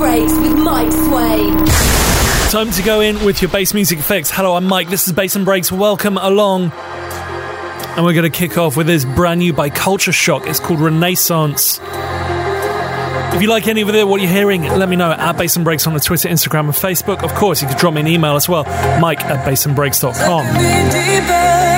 Breaks with Mike Sway. Time to go in with your bass music fix. Hello, I'm Mike. This is Bass and Breaks. Welcome along. And we're going to kick off with this brand new by Culture Shock. It's called Renaissance. If you like any of it, what you're hearing, let me know at Bass and Breaks on the Twitter, Instagram, and Facebook. Of course, you can drop me an email as well, mike at bassandbreaks.com.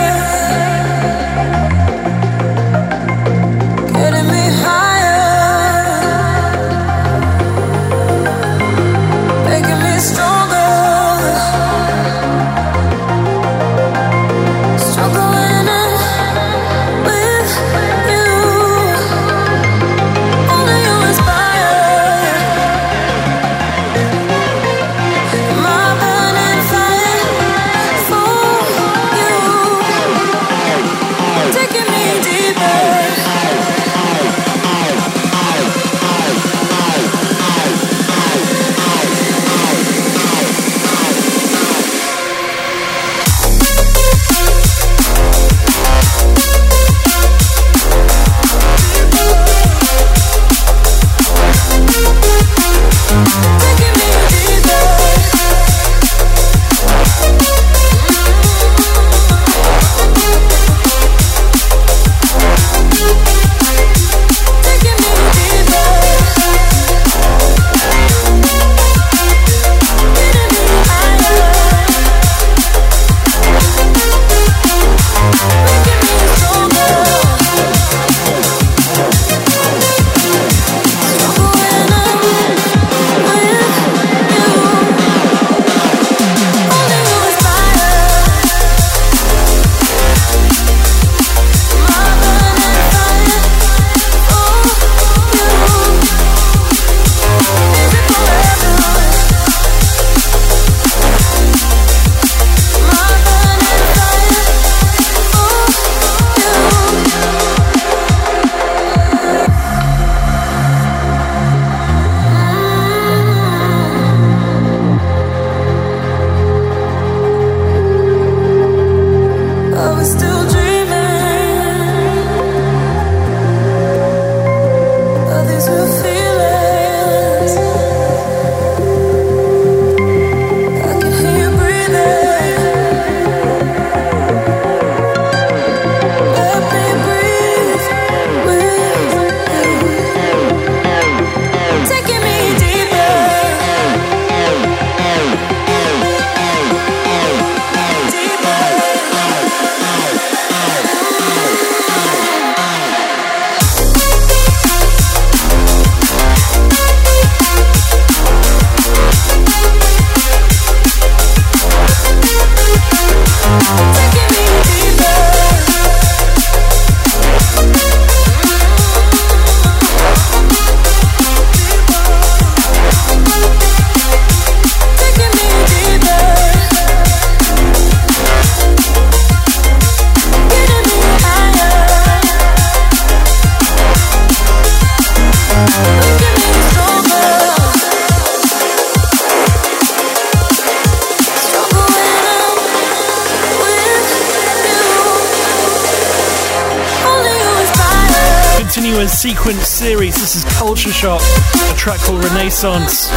is a track called Renaissance.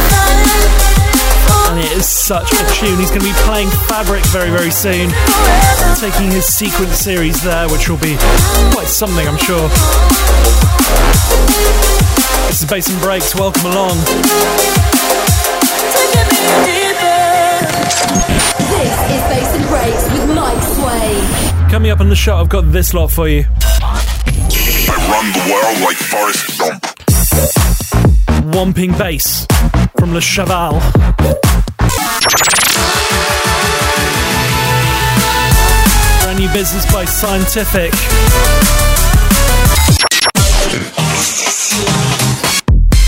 And it is such a tune. He's going to be playing Fabric very, very soon. Taking his sequence series there, which will be quite something, I'm sure. This is Bass and Breaks. Welcome along. This is Bass and Breaks with Mike Sway. Coming up on the show, I've got this lot for you I run the world like Forrest Gump. Whomping bass from Le Cheval. Brand new business by Scientific.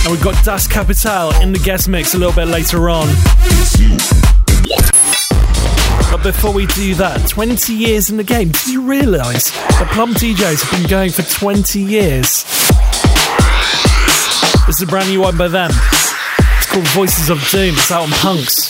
And we've got Das Kapital in the guest mix a little bit later on. But before we do that, 20 years in the game. Did you realise that Plump DJs have been going for 20 years? This is a brand new one by them. It's called Voices of Doom. It's out on Punks.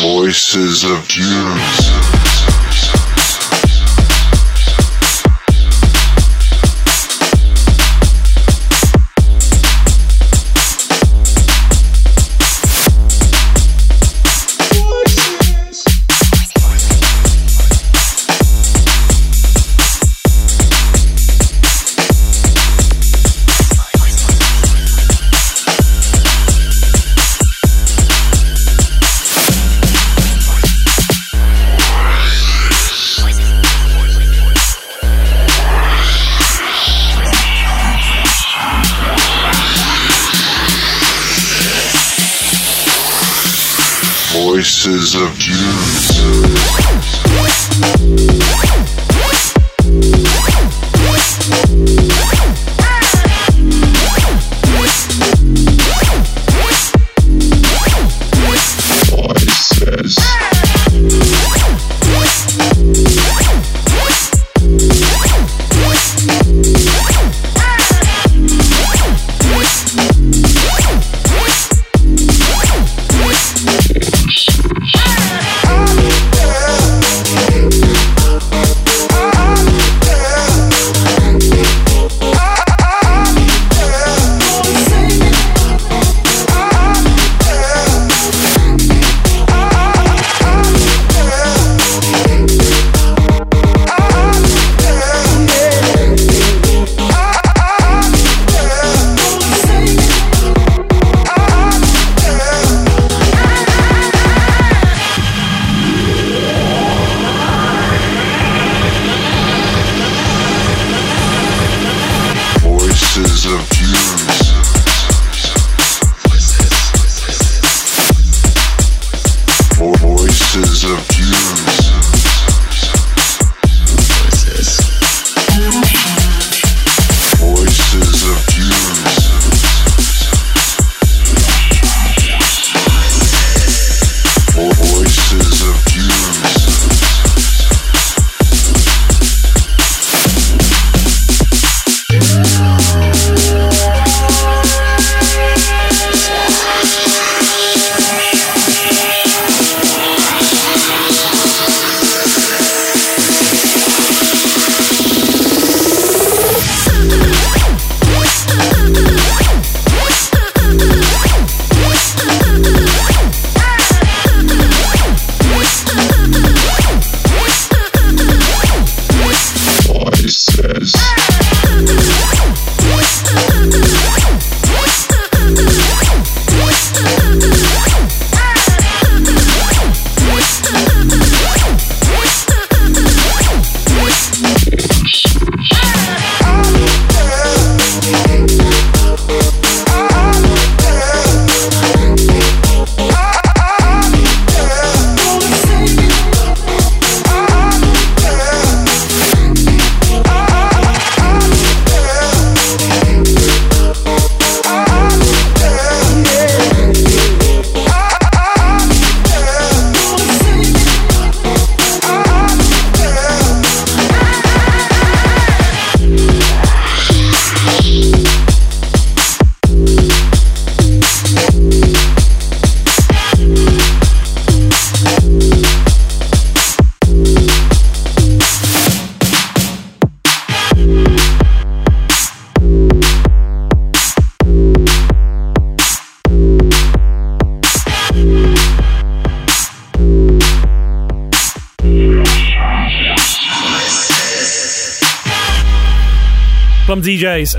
Voices of Dunes. Voices of Dunes.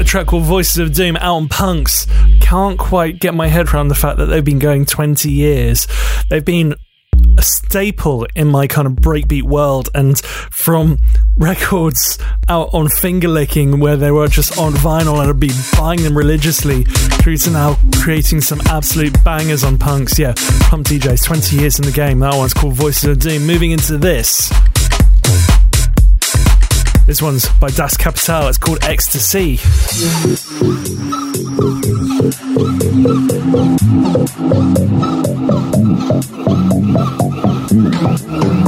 A track called Voices of Doom out on Punks. Can't quite get my head around the fact that they've been going 20 years. They've been a staple in my kind of breakbeat world, and from records out on Finger Lickin' where they were just on vinyl and I'd be buying them religiously through to now creating some absolute bangers on punks. Yeah, Plump DJs, 20 years in the game. That one's called Voices of Doom. Moving into this. This one's by Das Kapital. It's called Ecstasy.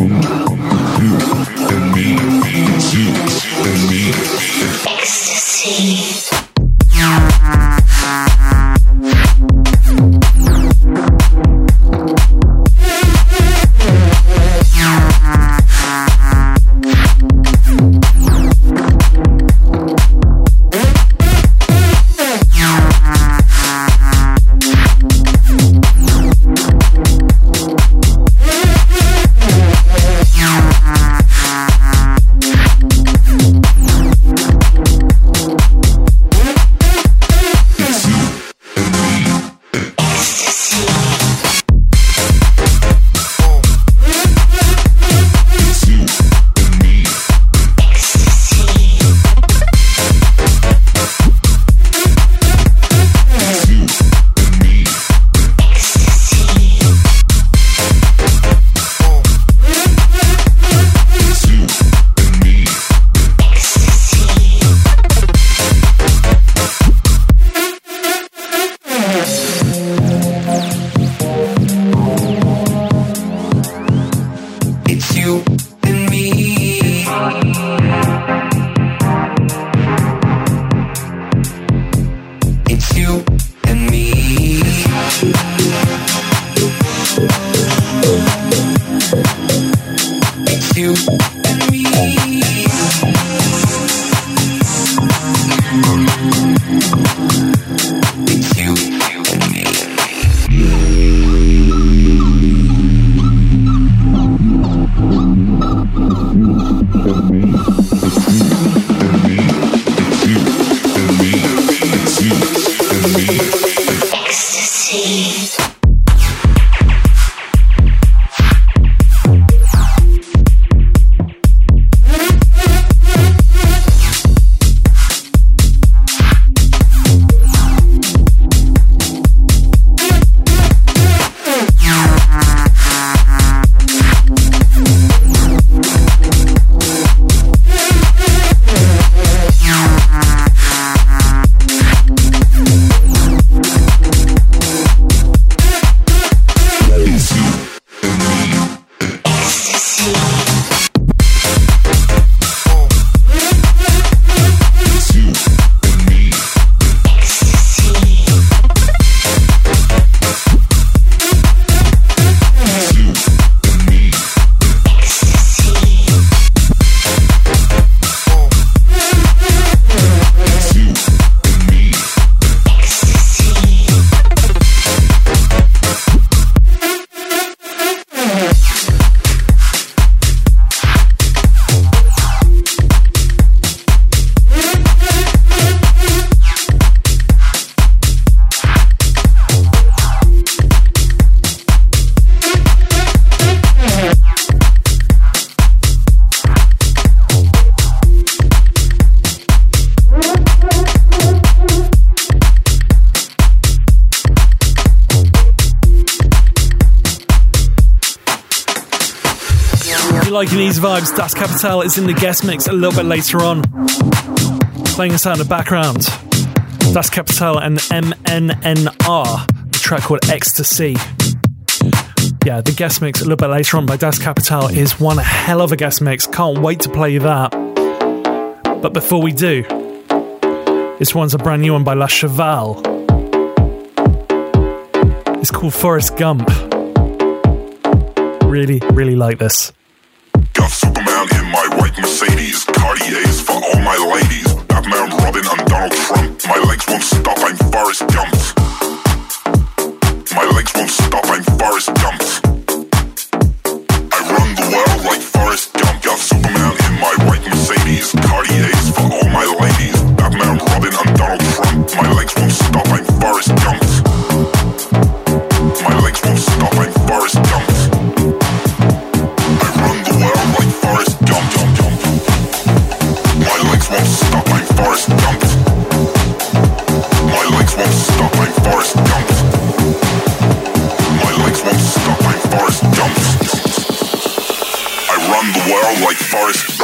Ecstasy. Vibes, Das Kapital is in the guest mix a little bit later on. Playing us out in the background. Das Kapital and MNNR, the track called Ecstasy. Yeah, the guest mix a little bit later on by Das Kapital is one hell of a guest mix. Can't wait to play that. But before we do, this one's a brand new one by La Cheval. It's called Forrest Gump. Really, really like this. Got Superman in my white Mercedes. Cartiers for all my ladies. Batman, Robin, and Donald Trump. My legs won't stop, I'm Forrest Gump. My legs won't stop, I'm Forrest Gump. I run the world like Forrest Gump. Got Superman in my white Mercedes. Cartiers world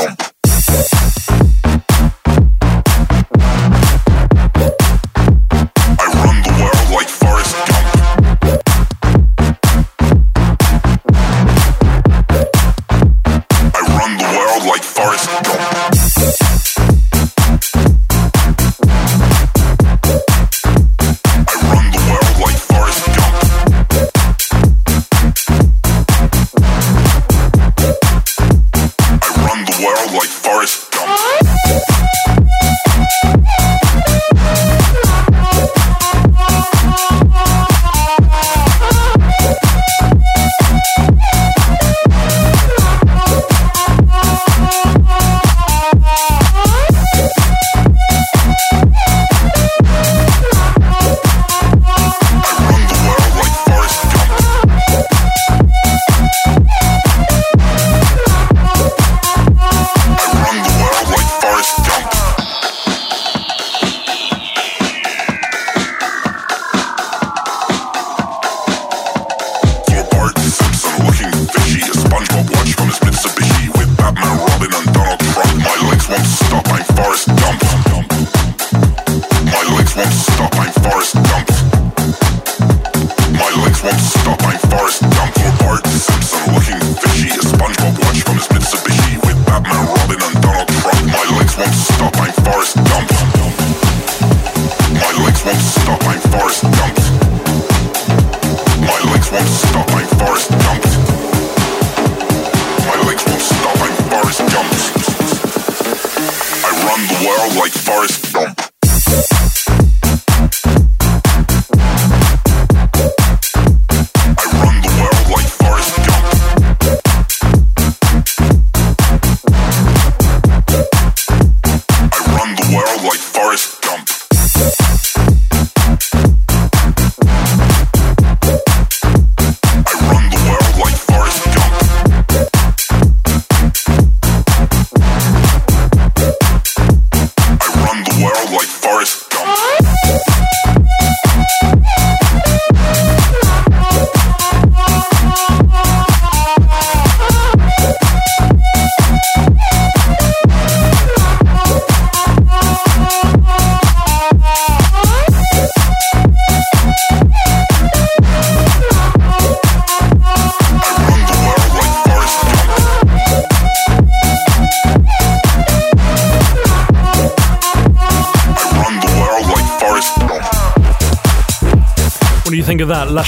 For Bart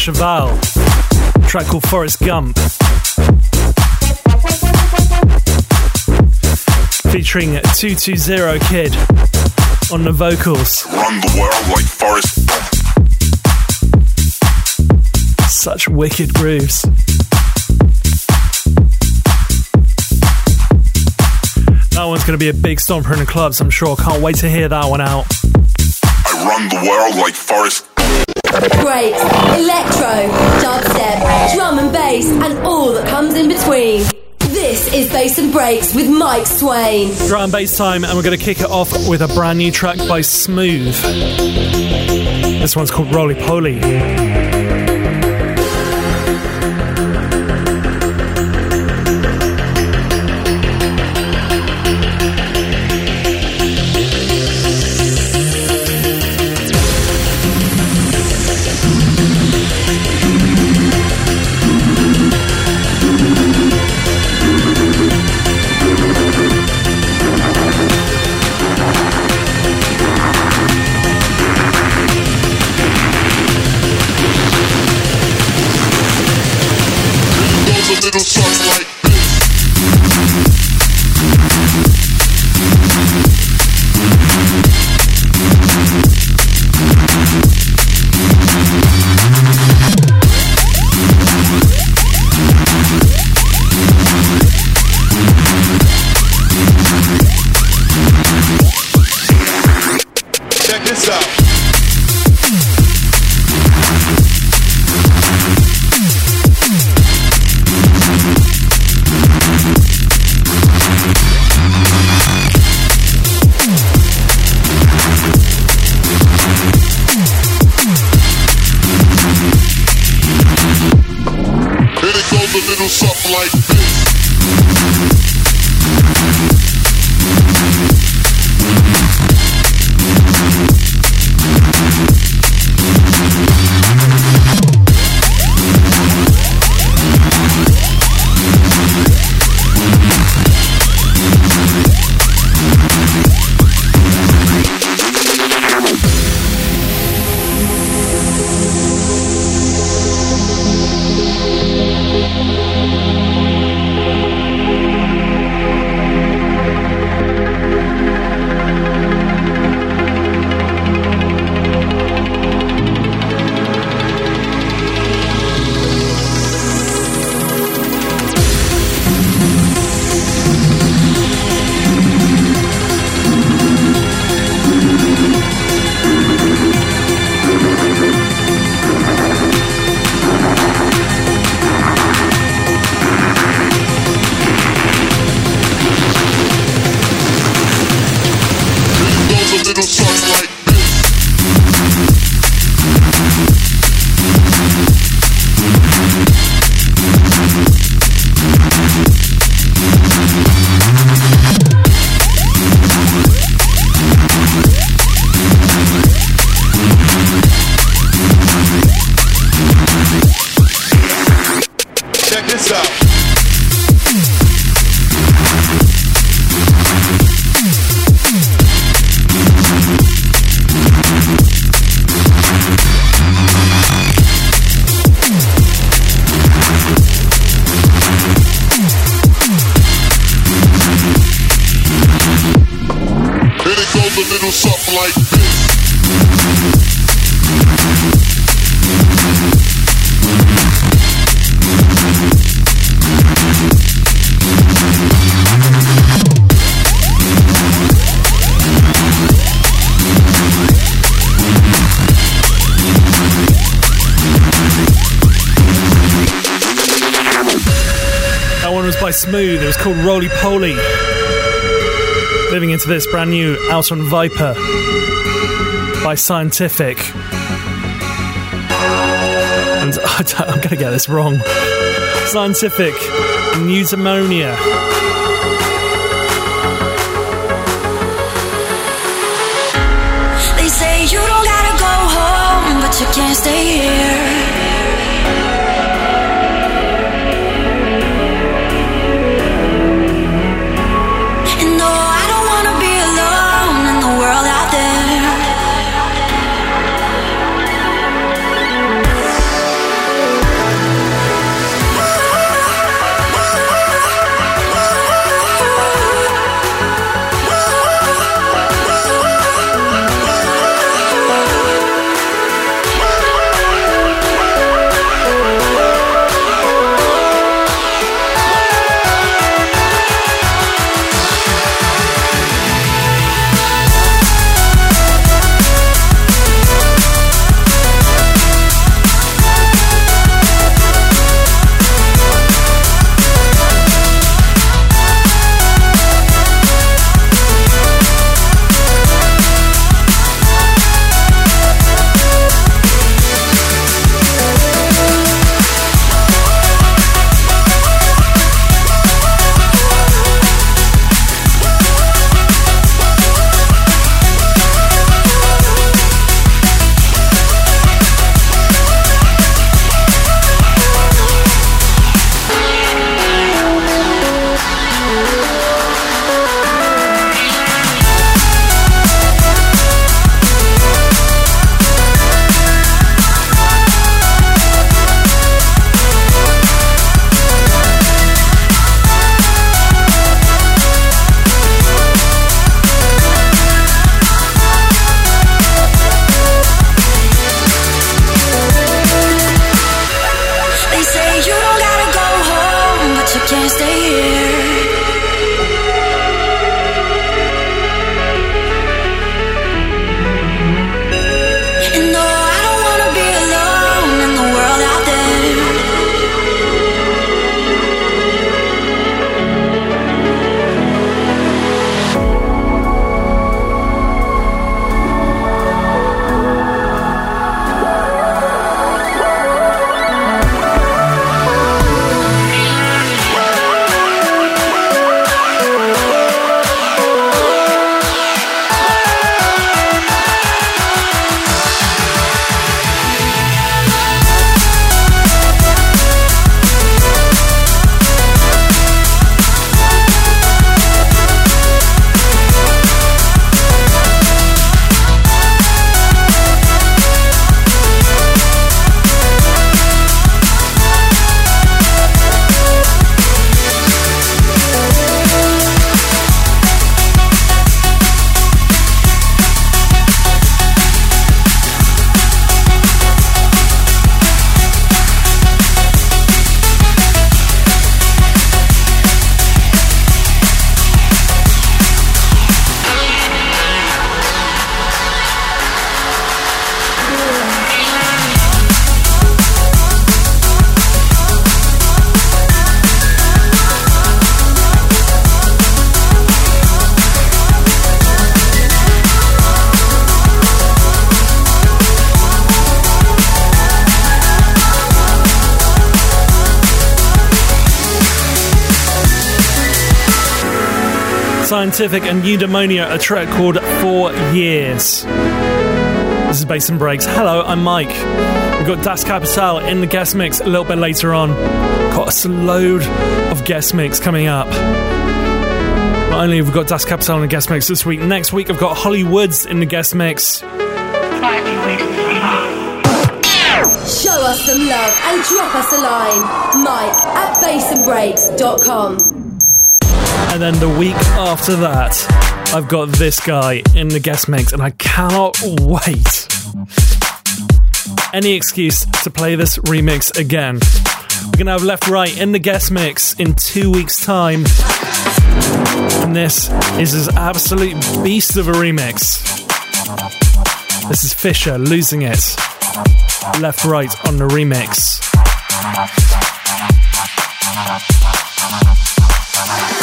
Cheval. Track called Forrest Gump. Featuring 220 Kid on the vocals. Run the world like Forrest. Such wicked grooves. That one's going to be a big stomper in the clubs, I'm sure. Can't wait to hear that one out. I run the world like Forrest Breaks, electro, dubstep, drum and bass, and all that comes in between. This is Bass and Breaks with Mike Swain. Drum and bass time, and we're going to kick it off with a brand new track by Smooth. This one's called Roly Poly. Smooth. It was called Roly Poly. Moving into this brand new out on Viper by Scientific. And I'm going to get this wrong. Scientific, say you don't gotta go home, but you can't stay here. Scientific and Eudaimonia, a track called Four Years. This is Bass and Breaks. Hello, I'm Mike. We've got Das Kapital in the guest mix a little bit later on. Got a load of guest mix coming up. Not only have we got Das Kapital in the guest mix this week, next week I've got Holly Woods in the guest mix. Show us some love and drop us a line. Mike at bassandbreaks.com. And then the week after that, I've got this guy in the guest mix, and I cannot wait. Any excuse to play this remix again. We're gonna have left right in the guest mix in two weeks' time. And this is his absolute beast of a remix. This is Fisher losing it. Left right on the remix. Music.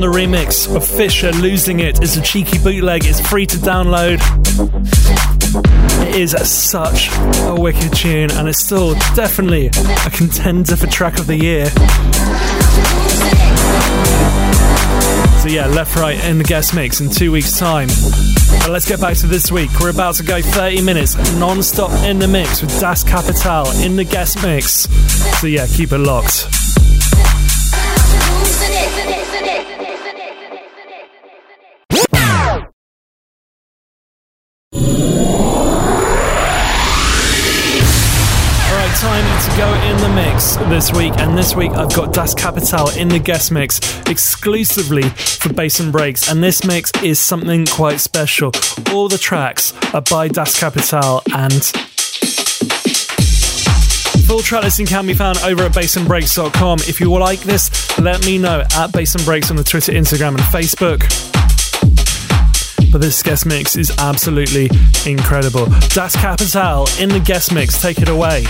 The remix of Fisher Losing It. It's a cheeky bootleg, it's free to download. It is such a wicked tune, and it's still definitely a contender for track of the year. So, yeah, left, right in the guest mix in two weeks' time. But let's get back to this week. We're about to go 30 minutes non stop in the mix with Das Kapital in the guest mix. So, yeah, keep it locked. To go in the mix this week, and this week I've got Das Kapital in the guest mix exclusively for Bass and Breaks, and this mix is something quite special. All the tracks are by Das Kapital, and full track listing can be found over at bassandbreaks.com. If you like this, let me know at Bass and Breaks on the Twitter, Instagram, and Facebook but this guest mix is absolutely incredible. Das Kapital in the guest mix, take it away.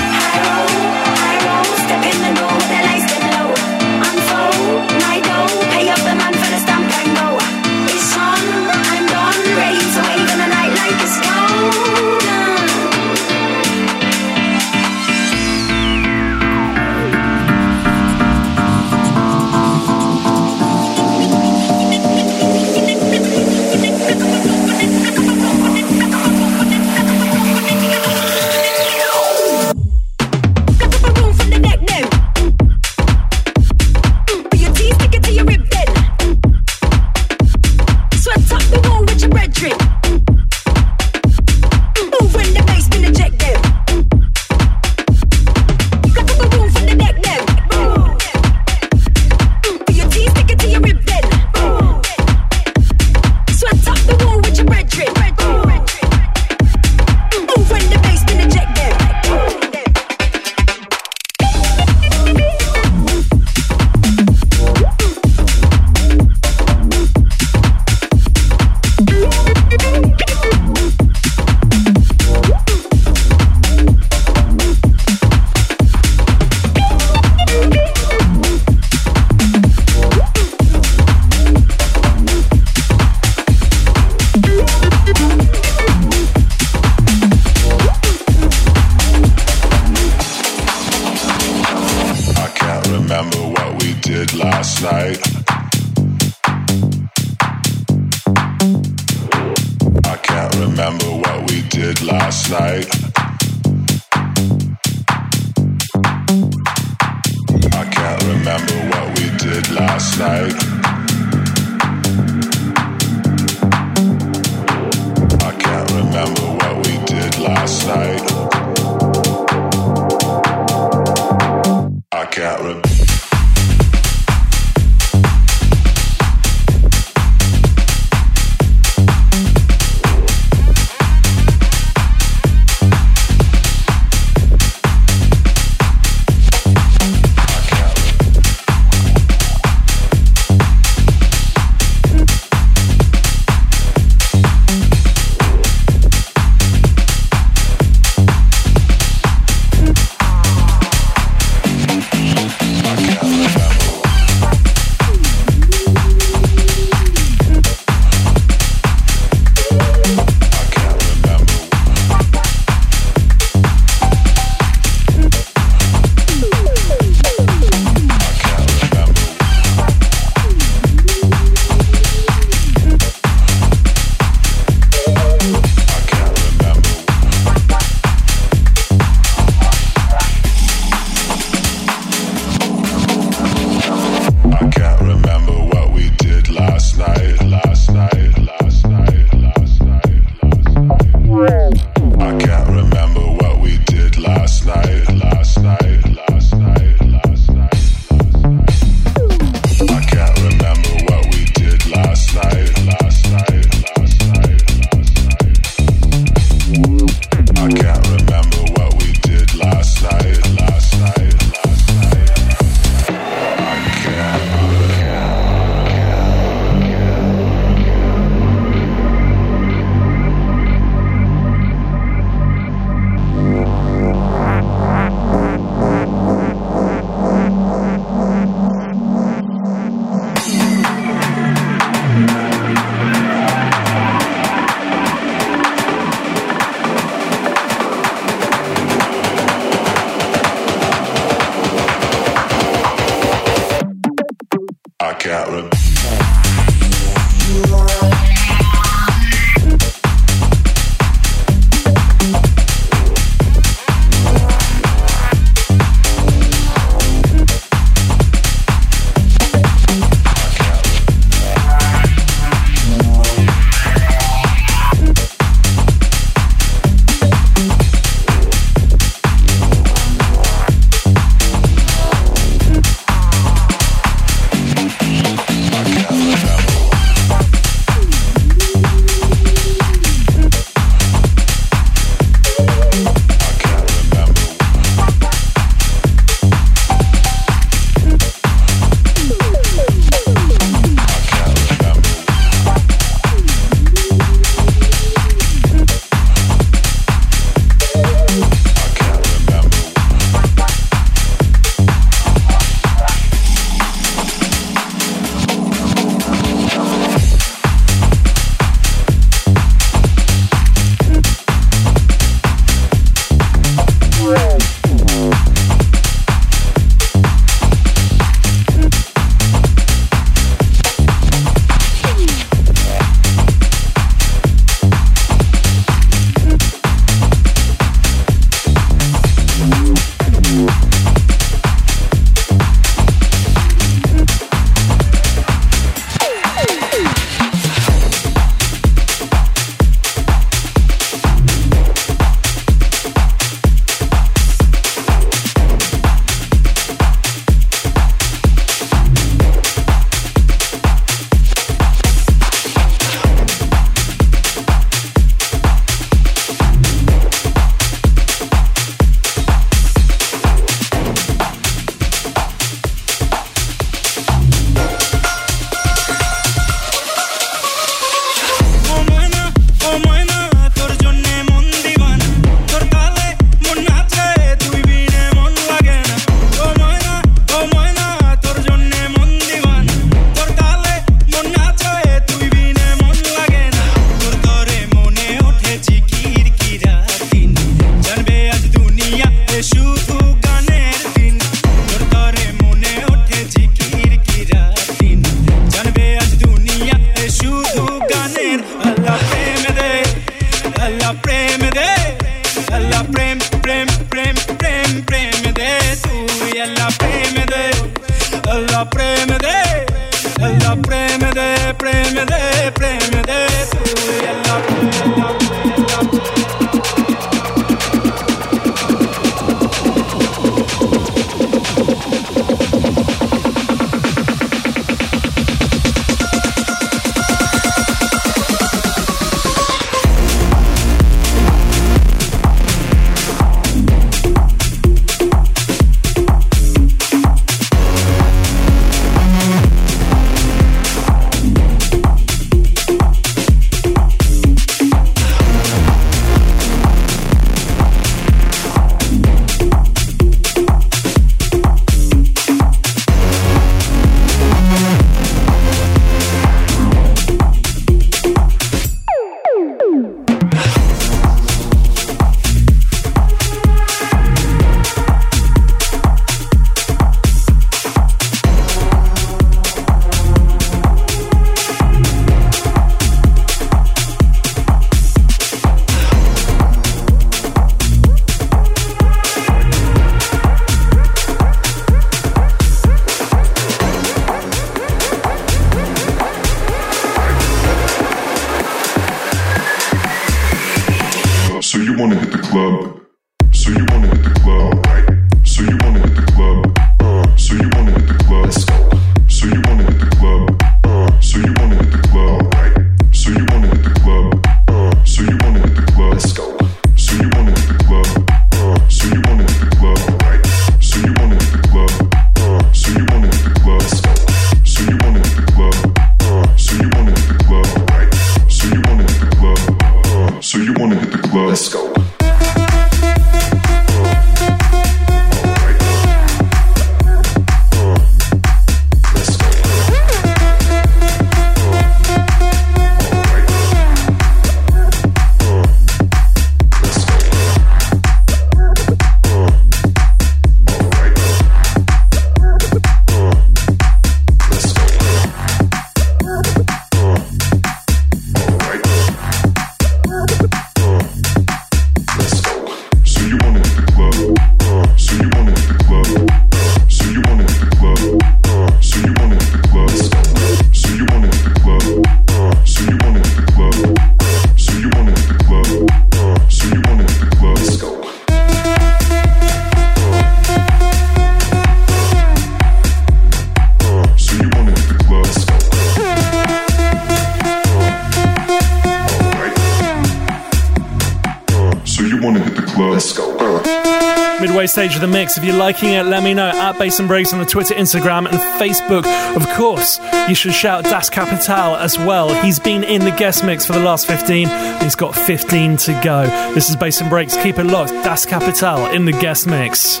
stage of the mix. If you're liking it, let me know at Bass and Breaks on the Twitter, Instagram, and Facebook. Of course, you should shout Das Kapital as well. He's been in the guest mix for the last 15. He's got 15 to go. This is Bass and Breaks. Keep it locked. Das Kapital in the guest mix.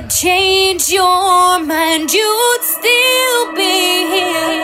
Could change your mind, you'd still be here.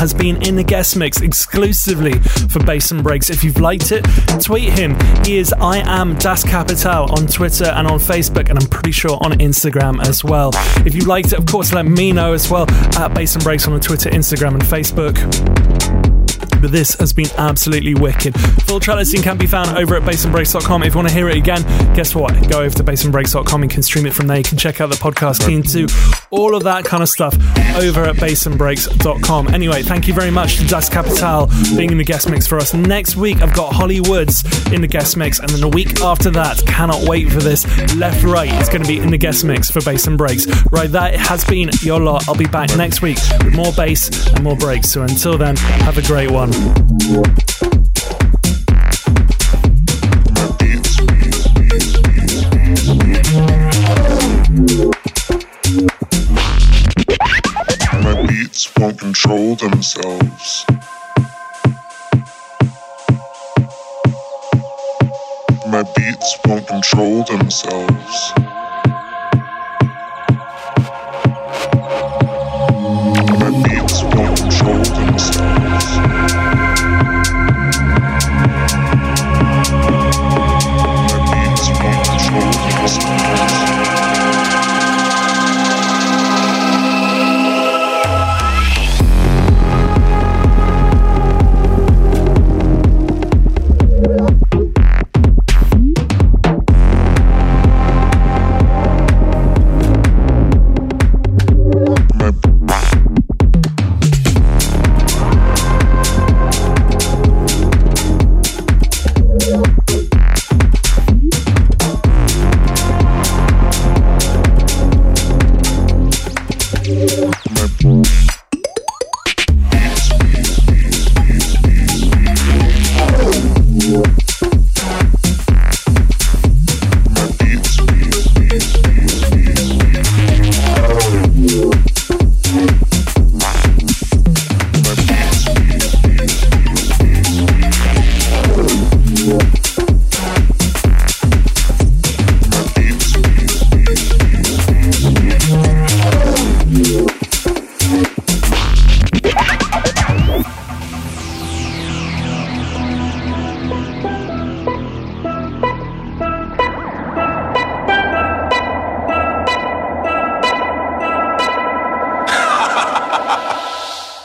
Has been in the guest mix exclusively for Bass and Breaks. If you've liked it, tweet him. He is I am Das Kapital on Twitter and on Facebook, and I'm pretty sure on Instagram as well. If you liked it, of course, let me know as well at Bass and Breaks on the Twitter, Instagram, and Facebook but this has been absolutely wicked. Full track listing can be found over at bassandbreaks.com. If you want to hear it again, guess what? Go over to bassandbreaks.com and can stream it from there. You can check out the podcast, keen to all of that kind of stuff over at bassandbreaks.com. Anyway, thank you very much to Das Kapital being in the guest mix for us. Next week, I've got Holly Woods in the guest mix, and then the week after that, cannot wait for this. Left Right is going to be in the guest mix for Bass and Breaks. Right, that has been your lot. I'll be back next week with more bass and more breaks. So until then, have a great one. Control themselves. My beats won't control themselves.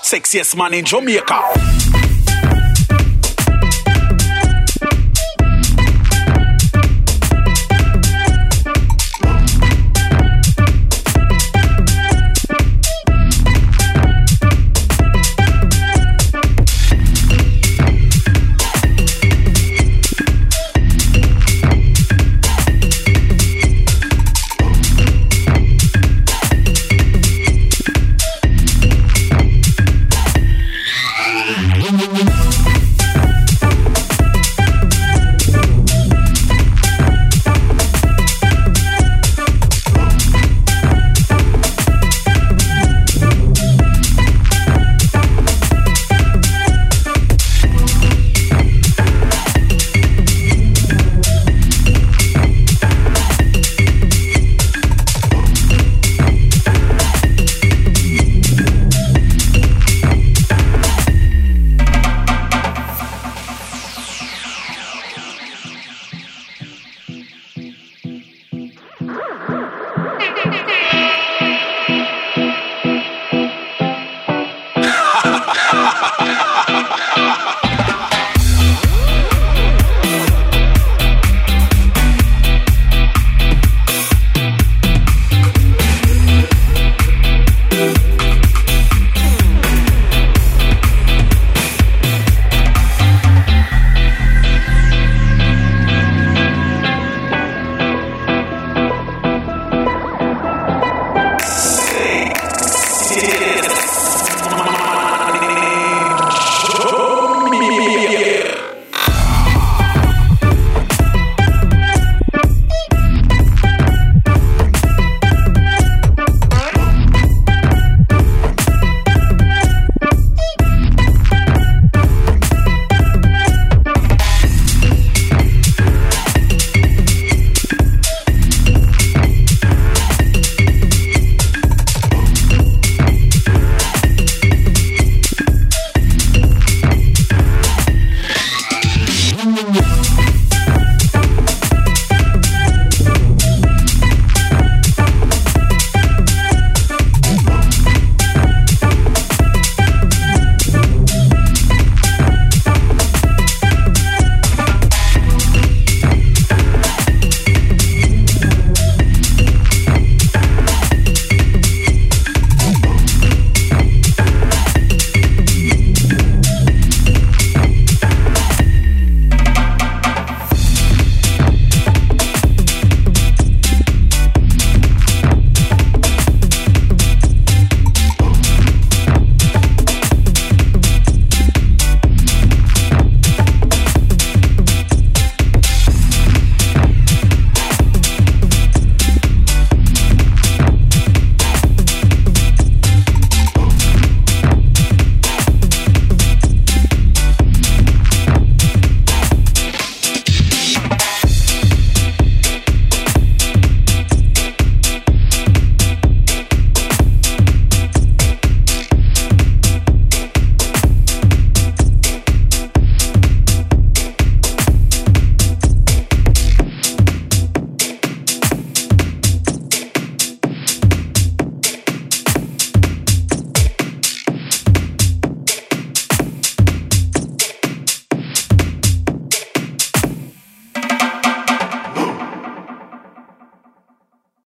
Sexiest man in Jamaica.